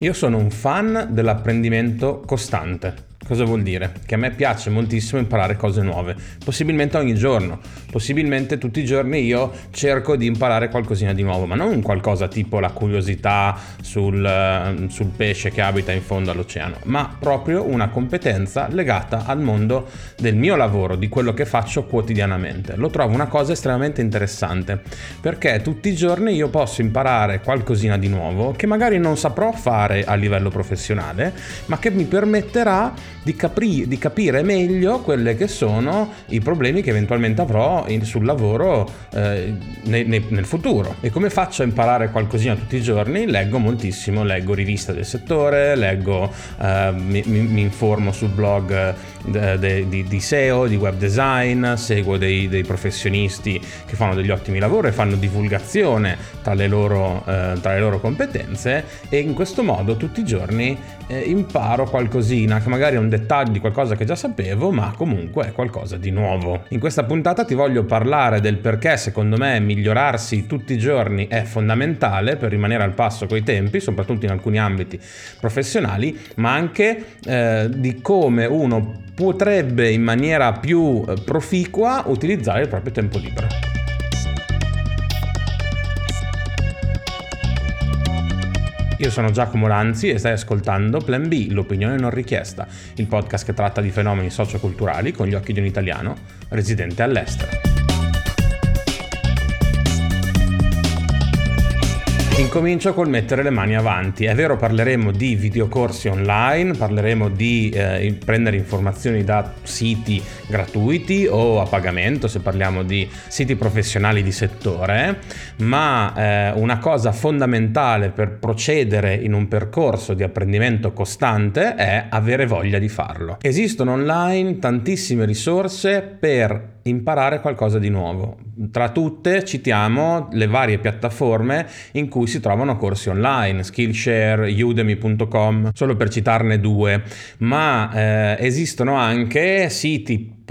Io sono un fan dell'apprendimento costante. Cosa vuol dire? Che a me piace moltissimo imparare cose nuove, possibilmente ogni giorno, possibilmente tutti i giorni io cerco di imparare qualcosina di nuovo, ma non qualcosa tipo la curiosità sul, eh, sul pesce che abita in fondo all'oceano, ma proprio una competenza legata al mondo del mio lavoro, di quello che faccio quotidianamente. Lo trovo una cosa estremamente interessante, perché tutti i giorni io posso imparare qualcosina di nuovo che magari non saprò fare a livello professionale, ma che mi permetterà di, capri- di capire meglio quelli che sono i problemi che eventualmente avrò in, sul lavoro eh, ne, ne, nel futuro. E come faccio a imparare qualcosina tutti i giorni? Leggo moltissimo, leggo riviste del settore, leggo, eh, mi, mi, informo sul blog eh, de, di, di, SEO, di web design, seguo dei, dei, professionisti che fanno degli ottimi lavori e fanno divulgazione tra le loro, eh, tra le loro competenze e in questo modo tutti i giorni eh, imparo qualcosina che magari è un dettaglio di qualcosa che già sapevo, ma comunque è qualcosa di nuovo. In questa puntata ti voglio parlare del perché secondo me migliorarsi tutti i giorni è fondamentale per rimanere al passo coi tempi, soprattutto in alcuni ambiti professionali, ma anche eh, di come uno potrebbe in maniera più eh, proficua utilizzare il proprio tempo libero. Io sono Giacomo Lanzi e stai ascoltando Plan B, l'opinione non richiesta, il podcast che tratta di fenomeni socioculturali con gli occhi di un italiano residente all'estero. Incomincio col mettere le mani avanti. È vero, parleremo di videocorsi online, parleremo di eh, prendere informazioni da siti gratuiti o a pagamento, se parliamo di siti professionali di settore, ma eh, una cosa fondamentale per procedere in un percorso di apprendimento costante è avere voglia di farlo. Esistono online tantissime risorse per imparare qualcosa di nuovo. Tra tutte citiamo le varie piattaforme in cui si trovano corsi online, Skillshare, udemy.com, solo per citarne due, ma eh, esistono anche siti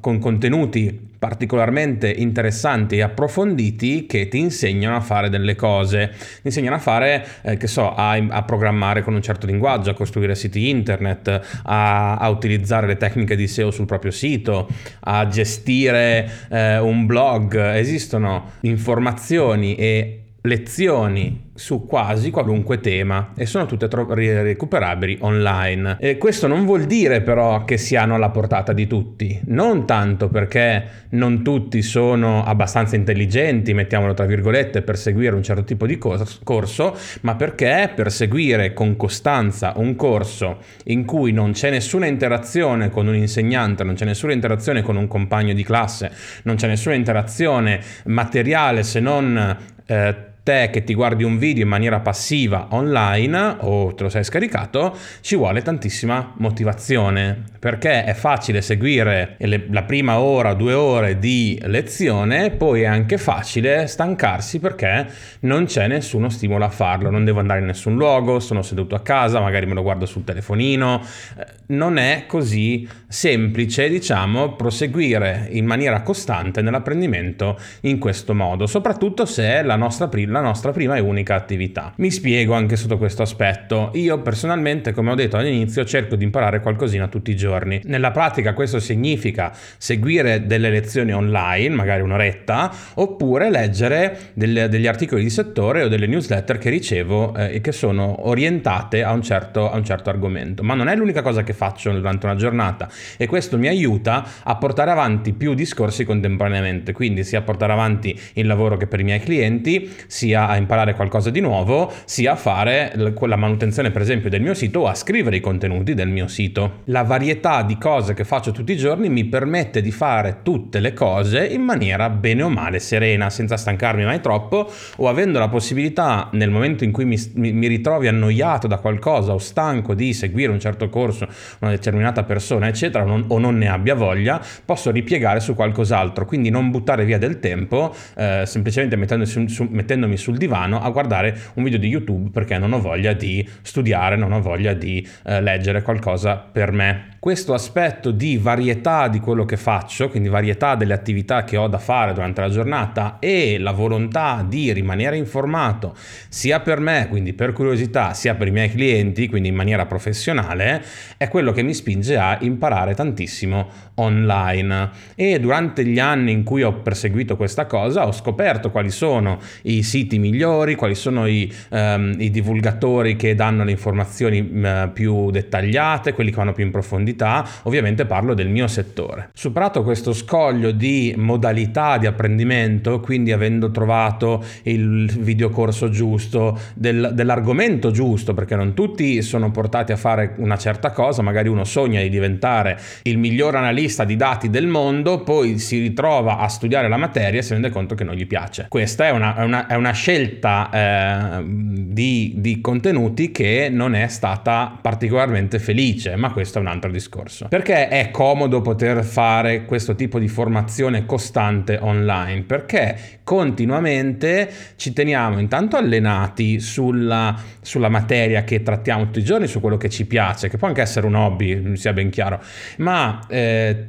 con contenuti particolarmente interessanti e approfonditi che ti insegnano a fare delle cose, ti insegnano a fare, eh, che so, a, a, programmare con un certo linguaggio, a costruire siti internet, a, a utilizzare le tecniche di SEO sul proprio sito, a gestire eh, un blog. Esistono informazioni e lezioni su quasi qualunque tema e sono tutte tro- recuperabili online. E questo non vuol dire però che siano alla portata di tutti, non tanto perché non tutti sono abbastanza intelligenti, mettiamolo tra virgolette, per seguire un certo tipo di cos- corso, ma perché per seguire con costanza un corso in cui non c'è nessuna interazione con un insegnante, non c'è nessuna interazione con un compagno di classe, non c'è nessuna interazione materiale se non eh, te che ti guardi un video in maniera passiva online o te lo sei scaricato, ci vuole tantissima motivazione perché è facile seguire le, la prima ora, due ore di lezione, poi è anche facile stancarsi perché non c'è nessuno stimolo a farlo, non devo andare in nessun luogo, sono seduto a casa, magari me lo guardo sul telefonino, eh, non è così semplice, diciamo, proseguire in maniera costante nell'apprendimento in questo modo, soprattutto se è la nostra la nostra prima e unica attività. Mi spiego anche sotto questo aspetto. Io personalmente, come ho detto all'inizio, cerco di imparare qualcosina tutti i giorni. Nella pratica questo significa seguire delle lezioni online, magari un'oretta, oppure leggere delle, degli articoli di settore o delle newsletter che ricevo eh, e che sono orientate a un, certo, a un certo argomento. Ma non è l'unica cosa che faccio durante una giornata e questo mi aiuta a portare avanti più discorsi contemporaneamente, quindi sia a portare avanti il lavoro che per i miei clienti, sia a imparare qualcosa di nuovo, sia a fare la manutenzione per esempio del mio sito o a scrivere i contenuti del mio sito. La varietà di cose che faccio tutti i giorni mi permette di fare tutte le cose in maniera bene o male serena, senza stancarmi mai troppo o avendo la possibilità nel momento in cui mi, mi ritrovi annoiato da qualcosa o stanco di seguire un certo corso una determinata persona, eccetera, non, o non ne abbia voglia, posso ripiegare su qualcos'altro, quindi non buttare via del tempo eh, semplicemente mettendomi, su, mettendomi sul divano a guardare un video di YouTube perché non ho voglia di studiare, non ho voglia di eh, leggere qualcosa per me questo aspetto di varietà di quello che faccio, quindi varietà delle attività che ho da fare durante la giornata e la volontà di rimanere informato sia per me, quindi per curiosità, sia per i miei clienti, quindi in maniera professionale, è quello che mi spinge a imparare tantissimo online. E durante gli anni in cui ho perseguito questa cosa ho scoperto quali sono i siti migliori, quali sono i, um, i divulgatori che danno le informazioni um, più dettagliate, quelli che vanno più in profondità profondità, ovviamente parlo del mio settore. Superato questo scoglio di modalità di apprendimento, quindi avendo trovato il videocorso giusto, del, dell'argomento giusto, perché non tutti sono portati a fare una certa cosa, magari uno sogna di diventare il miglior analista di dati del mondo, poi si ritrova a studiare la materia e si rende conto che non gli piace. Questa è una, è una, è una scelta eh, di, di contenuti che non è stata particolarmente felice, ma questo è un altro discorso. Perché è comodo poter fare questo tipo di formazione costante online? Perché continuamente ci teniamo intanto allenati sulla, sulla materia che trattiamo tutti i giorni, su quello che ci piace, che può anche essere un hobby, sia ben chiaro, ma... Eh,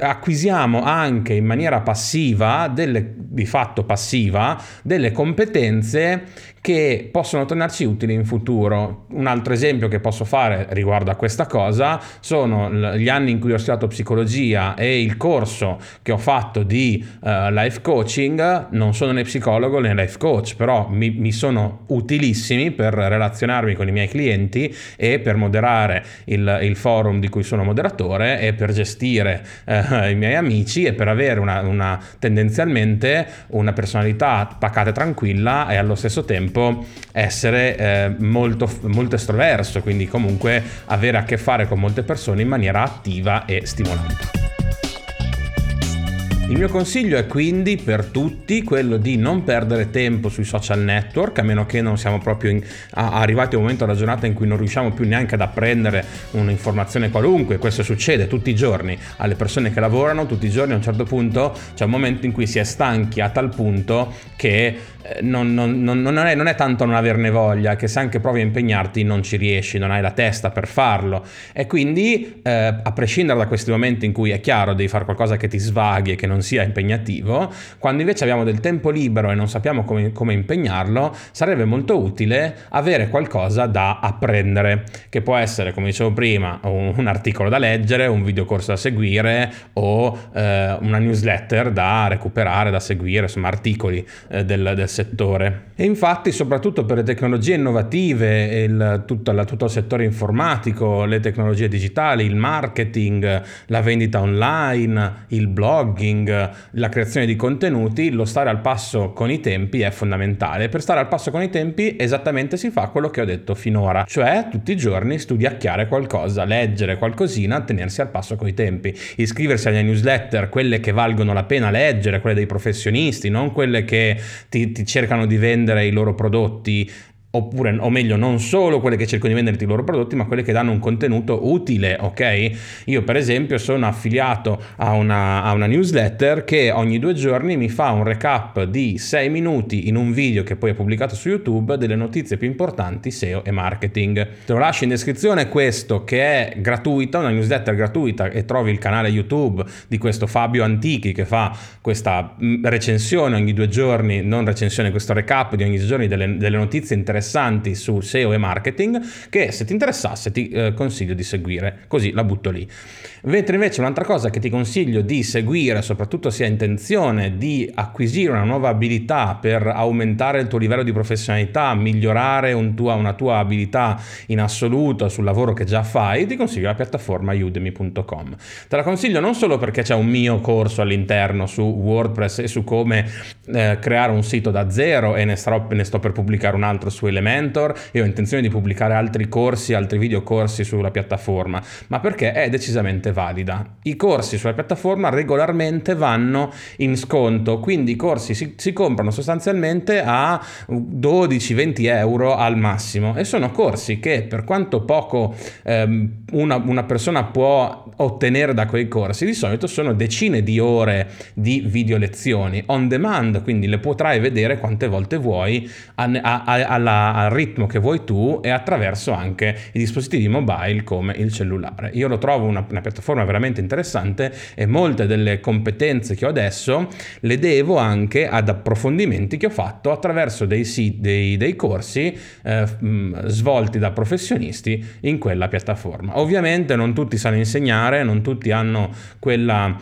acquisiamo anche in maniera passiva, delle, di fatto passiva, delle competenze che possono tornarci utili in futuro. Un altro esempio che posso fare riguardo a questa cosa sono gli anni in cui ho studiato psicologia e il corso che ho fatto di uh, life coaching. Non sono né psicologo né life coach, però mi, mi, sono utilissimi per relazionarmi con i miei clienti e per moderare il, il forum di cui sono moderatore e per gestire uh, i miei amici e per avere una, una tendenzialmente una personalità pacata e tranquilla e allo stesso tempo tempo essere eh, molto, molto estroverso, quindi comunque avere a che fare con molte persone in maniera attiva e stimolante. Il mio consiglio è quindi per tutti quello di non perdere tempo sui social network, a meno che non siamo proprio in, a, arrivati a un momento della giornata in cui non riusciamo più neanche ad apprendere un'informazione qualunque. Questo succede tutti i giorni alle persone che lavorano, tutti i giorni a un certo punto c'è un momento in cui si è stanchi a tal punto che eh, non, non, non, non, è, non, è, tanto non averne voglia, che se anche provi a impegnarti non ci riesci, non hai la testa per farlo. E quindi, eh, a prescindere da questi momenti in cui è chiaro devi fare qualcosa che ti svaghi e che non sia impegnativo, quando invece abbiamo del tempo libero e non sappiamo come, come impegnarlo, sarebbe molto utile avere qualcosa da apprendere, che può essere, come dicevo prima, un, un articolo da leggere, un videocorso da seguire o eh, una newsletter da recuperare, da seguire, insomma articoli eh, del, del settore. E infatti, soprattutto per le tecnologie innovative, il, tutto, la, tutto il settore informatico, le tecnologie digitali, il marketing, la vendita online, il blogging, la creazione di contenuti, lo stare al passo con i tempi è fondamentale. Per stare al passo con i tempi, esattamente si fa quello che ho detto finora, cioè tutti i giorni studiacchiare qualcosa, leggere qualcosina, tenersi al passo con i tempi, iscriversi alle newsletter, quelle che valgono la pena leggere, quelle dei professionisti, non quelle che ti, ti cercano di vendere i loro prodotti oppure o meglio non solo quelle che cercano di venderti i loro prodotti ma quelle che danno un contenuto utile ok? Io per esempio sono affiliato a una, a una newsletter che ogni due giorni mi fa un recap di 6 minuti in un video che poi è pubblicato su youtube delle notizie più importanti SEO e marketing. Te lo lascio in descrizione questo che è gratuita una newsletter gratuita e trovi il canale youtube di questo Fabio Antichi che fa questa mm, recensione ogni due giorni non recensione questo recap di ogni due giorni delle, delle notizie interessanti interessanti su SEO e marketing che se ti interessasse ti eh, consiglio di seguire, così la butto lì. Mentre invece un'altra cosa che ti consiglio di seguire, soprattutto se hai intenzione di acquisire una nuova abilità per aumentare il tuo livello di professionalità, migliorare un tua, una tua abilità in assoluto sul lavoro che già fai, ti consiglio la piattaforma udemy.com. Te la consiglio non solo perché c'è un mio corso all'interno su WordPress e su come eh, creare un sito da zero e ne, starò, ne sto per pubblicare un altro su Elementor e ho intenzione di pubblicare altri corsi, altri videocorsi sulla piattaforma, ma perché è decisamente valida. I corsi sulla piattaforma regolarmente vanno in sconto, quindi i corsi si, si comprano sostanzialmente a 12-20 euro al massimo e sono corsi che per quanto poco ehm, una, una persona può ottenere da quei corsi, di solito sono decine di ore di video lezioni on demand, quindi le potrai vedere quante volte vuoi a, a, a, al ritmo che vuoi tu e attraverso anche i dispositivi mobile come il cellulare. Io lo trovo una, una piattaforma veramente interessante e molte delle competenze che ho adesso le devo anche ad approfondimenti che ho fatto attraverso dei, siti, dei, dei corsi eh, svolti da professionisti in quella piattaforma. Ovviamente non tutti sanno insegnare, non tutti hanno quella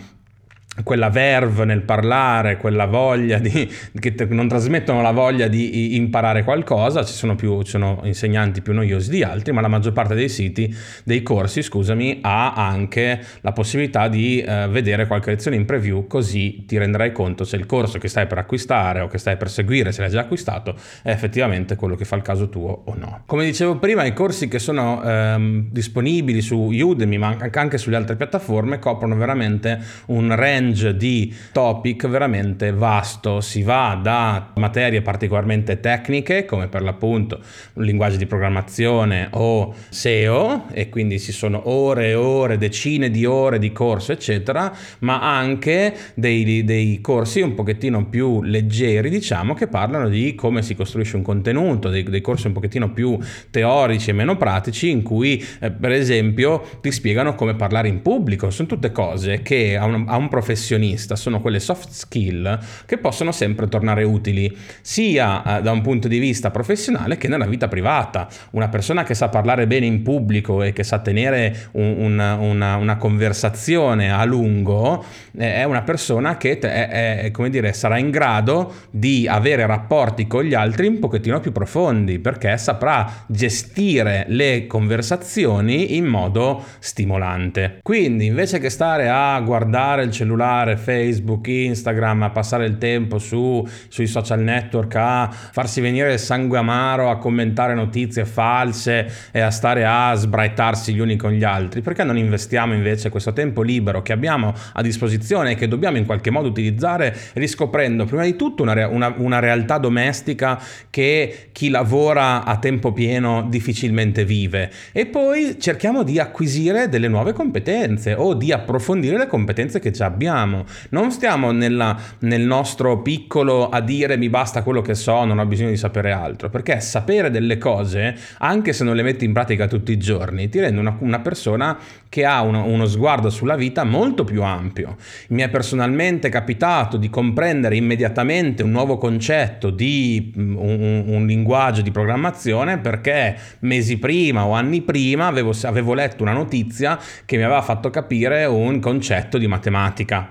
quella verve nel parlare, quella voglia di, che non trasmettono la voglia di imparare qualcosa, ci sono, più, ci sono insegnanti più noiosi di altri, ma la maggior parte dei siti, dei corsi, scusami, ha anche la possibilità di eh, vedere qualche lezione in preview, così ti renderai conto se il corso che stai per acquistare o che stai per seguire, se l'hai già acquistato, è effettivamente quello che fa il caso tuo o no. Come dicevo prima, i corsi che sono ehm, disponibili su Udemy, ma anche sulle altre piattaforme, coprono veramente un range range di topic veramente vasto, si va da materie particolarmente tecniche come per l'appunto linguaggi di programmazione o SEO e quindi ci sono ore e ore, decine di ore di corso eccetera, ma anche dei, dei corsi un pochettino più leggeri diciamo che parlano di come si costruisce un contenuto, dei, dei corsi un pochettino più teorici e meno pratici in cui eh, per esempio ti spiegano come parlare in pubblico, sono tutte cose che a un, a un professionista professionista sono quelle soft skill che possono sempre tornare utili sia eh, da un punto di vista professionale che nella vita privata. Una persona che sa parlare bene in pubblico e che sa tenere un, una, una, una, conversazione a lungo eh, è una persona che è, è, dire, sarà in grado di avere rapporti con gli altri un pochettino più profondi perché saprà gestire le conversazioni in modo stimolante. Quindi invece che stare a guardare il cellulare cellulare, Facebook, Instagram, a passare il tempo su, sui social network, a farsi venire il sangue amaro, a commentare notizie false e a stare a sbraittarsi gli uni con gli altri, perché non investiamo invece questo tempo libero che abbiamo a disposizione e che dobbiamo in qualche modo utilizzare riscoprendo prima di tutto una, una, una realtà domestica che chi lavora a tempo pieno difficilmente vive. E poi cerchiamo di acquisire delle nuove competenze o di approfondire le competenze che già abbiamo stiamo. Non stiamo nella, nel nostro piccolo a dire mi basta quello che so, non ho bisogno di sapere altro, perché sapere delle cose, anche se non le metti in pratica tutti i giorni, ti rende una, una persona che ha uno, uno sguardo sulla vita molto più ampio. Mi è personalmente capitato di comprendere immediatamente un nuovo concetto di mm, un, un linguaggio di programmazione perché mesi prima o anni prima avevo, avevo letto una notizia che mi aveva fatto capire un concetto di matematica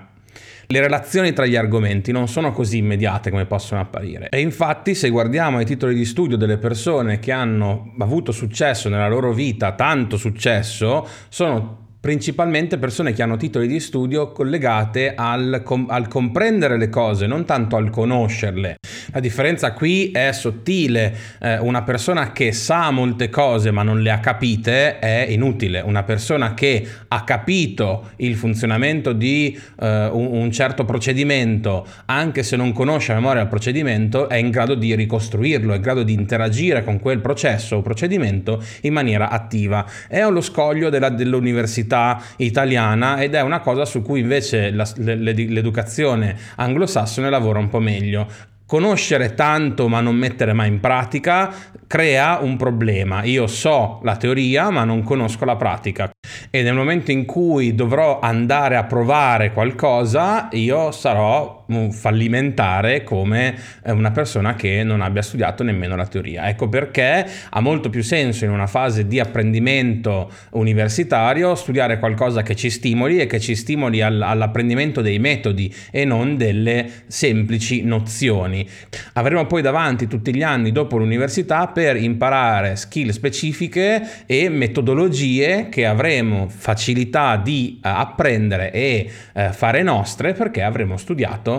le relazioni tra gli argomenti non sono così immediate come possono apparire. E infatti se guardiamo i titoli di studio delle persone che hanno avuto successo nella loro vita, tanto successo, sono principalmente persone che hanno titoli di studio collegate al, com- al, comprendere le cose, non tanto al conoscerle. La differenza qui è sottile, eh, una persona che sa molte cose ma non le ha capite è inutile, una persona che ha capito il funzionamento di eh, un, un, certo procedimento, anche se non conosce a memoria il procedimento, è in grado di ricostruirlo, è in grado di interagire con quel processo o procedimento in maniera attiva. È allo scoglio della, dell'università società italiana ed è una cosa su cui invece la, l'educazione anglosassone lavora un po' meglio. Conoscere tanto ma non mettere mai in pratica crea un problema. Io so la teoria ma non conosco la pratica e nel momento in cui dovrò andare a provare qualcosa io sarò fallimentare come eh, una persona che non abbia studiato nemmeno la teoria. Ecco perché ha molto più senso in una fase di apprendimento universitario studiare qualcosa che ci stimoli e che ci stimoli all'apprendimento dei metodi e non delle semplici nozioni. Avremo poi davanti tutti gli anni dopo l'università per imparare skill specifiche e metodologie che avremo facilità di eh, apprendere e eh, fare nostre perché avremo studiato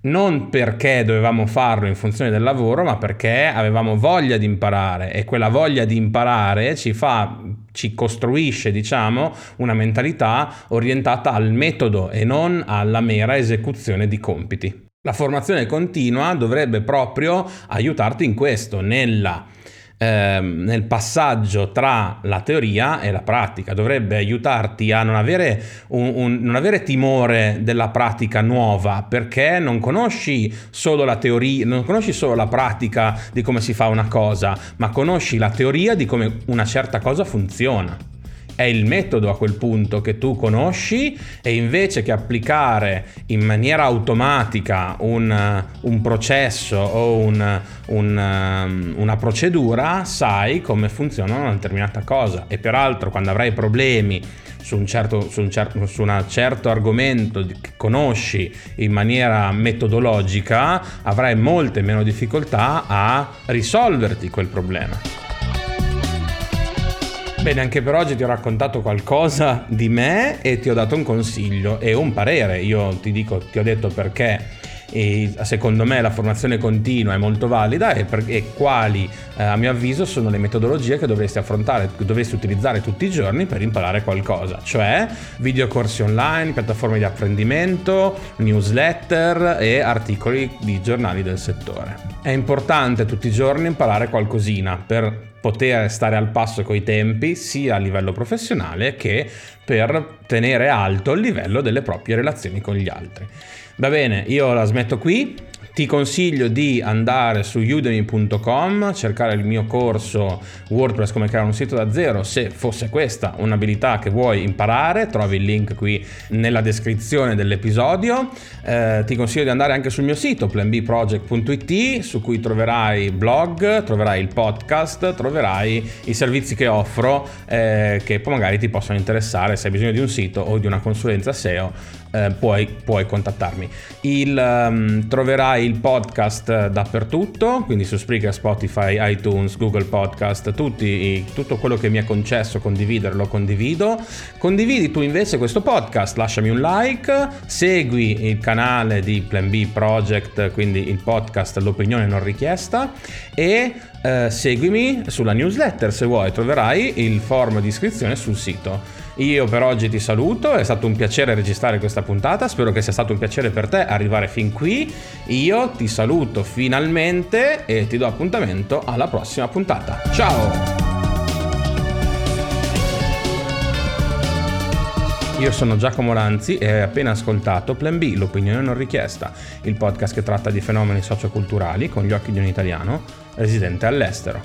non perché dovevamo farlo in funzione del lavoro, ma perché avevamo voglia di imparare e quella voglia di imparare ci fa ci costruisce, diciamo, una mentalità orientata al metodo e non alla mera esecuzione di compiti. La formazione continua dovrebbe proprio aiutarti in questo, nella ehm, nel passaggio tra la teoria e la pratica, dovrebbe aiutarti a non avere, un, un, non avere timore della pratica nuova perché non conosci solo la teoria, non conosci solo la pratica di come si fa una cosa, ma conosci la teoria di come una certa cosa funziona è il metodo a quel punto che tu conosci e invece che applicare in maniera automatica un, un processo o un, un, una procedura, sai come funziona una determinata cosa. E peraltro quando avrai problemi su un certo, su un certo, su certo argomento che conosci in maniera metodologica, avrai molte meno difficoltà a risolverti quel problema. Bene, anche per oggi ti ho raccontato qualcosa di me e ti ho dato un consiglio e un parere. Io ti dico, ti ho detto perché e secondo me la formazione continua è molto valida e, per, e quali eh, a mio avviso sono le metodologie che dovresti affrontare, che dovresti utilizzare tutti i giorni per imparare qualcosa, cioè videocorsi online, piattaforme di apprendimento, newsletter e articoli di giornali del settore. È importante tutti i giorni imparare qualcosina per poter stare al passo coi tempi sia a livello professionale che per tenere alto il livello delle proprie relazioni con gli altri. Va bene, io la smetto qui. Ti consiglio di andare su udemy.com, cercare il mio corso WordPress come creare un sito da zero, se fosse questa un'abilità che vuoi imparare, trovi il link qui nella descrizione dell'episodio. Eh, ti consiglio di andare anche sul mio sito planbproject.it su cui troverai blog, troverai il podcast, troverai i servizi che offro eh, che magari ti possono interessare se hai bisogno di un sito o di una consulenza SEO eh, puoi, puoi, contattarmi. Il, um, troverai il podcast dappertutto, quindi su Spreaker, Spotify, iTunes, Google Podcast, tutti, tutto quello che mi è concesso condividere lo condivido. Condividi tu invece questo podcast, lasciami un like, segui il canale di Plan B Project, quindi il podcast L'opinione non richiesta e eh, seguimi sulla newsletter se vuoi, troverai il form di iscrizione sul sito. Io per oggi ti saluto, è stato un piacere registrare questa puntata, spero che sia stato un piacere per te arrivare fin qui. Io ti saluto finalmente e ti do appuntamento alla prossima puntata. Ciao! Io sono Giacomo Lanzi e hai appena ascoltato Plan B, l'opinione non richiesta, il podcast che tratta di fenomeni socioculturali con gli occhi di un italiano residente all'estero.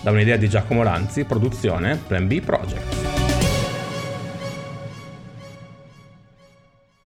Da un'idea di Giacomo Lanzi, produzione Plan B Project.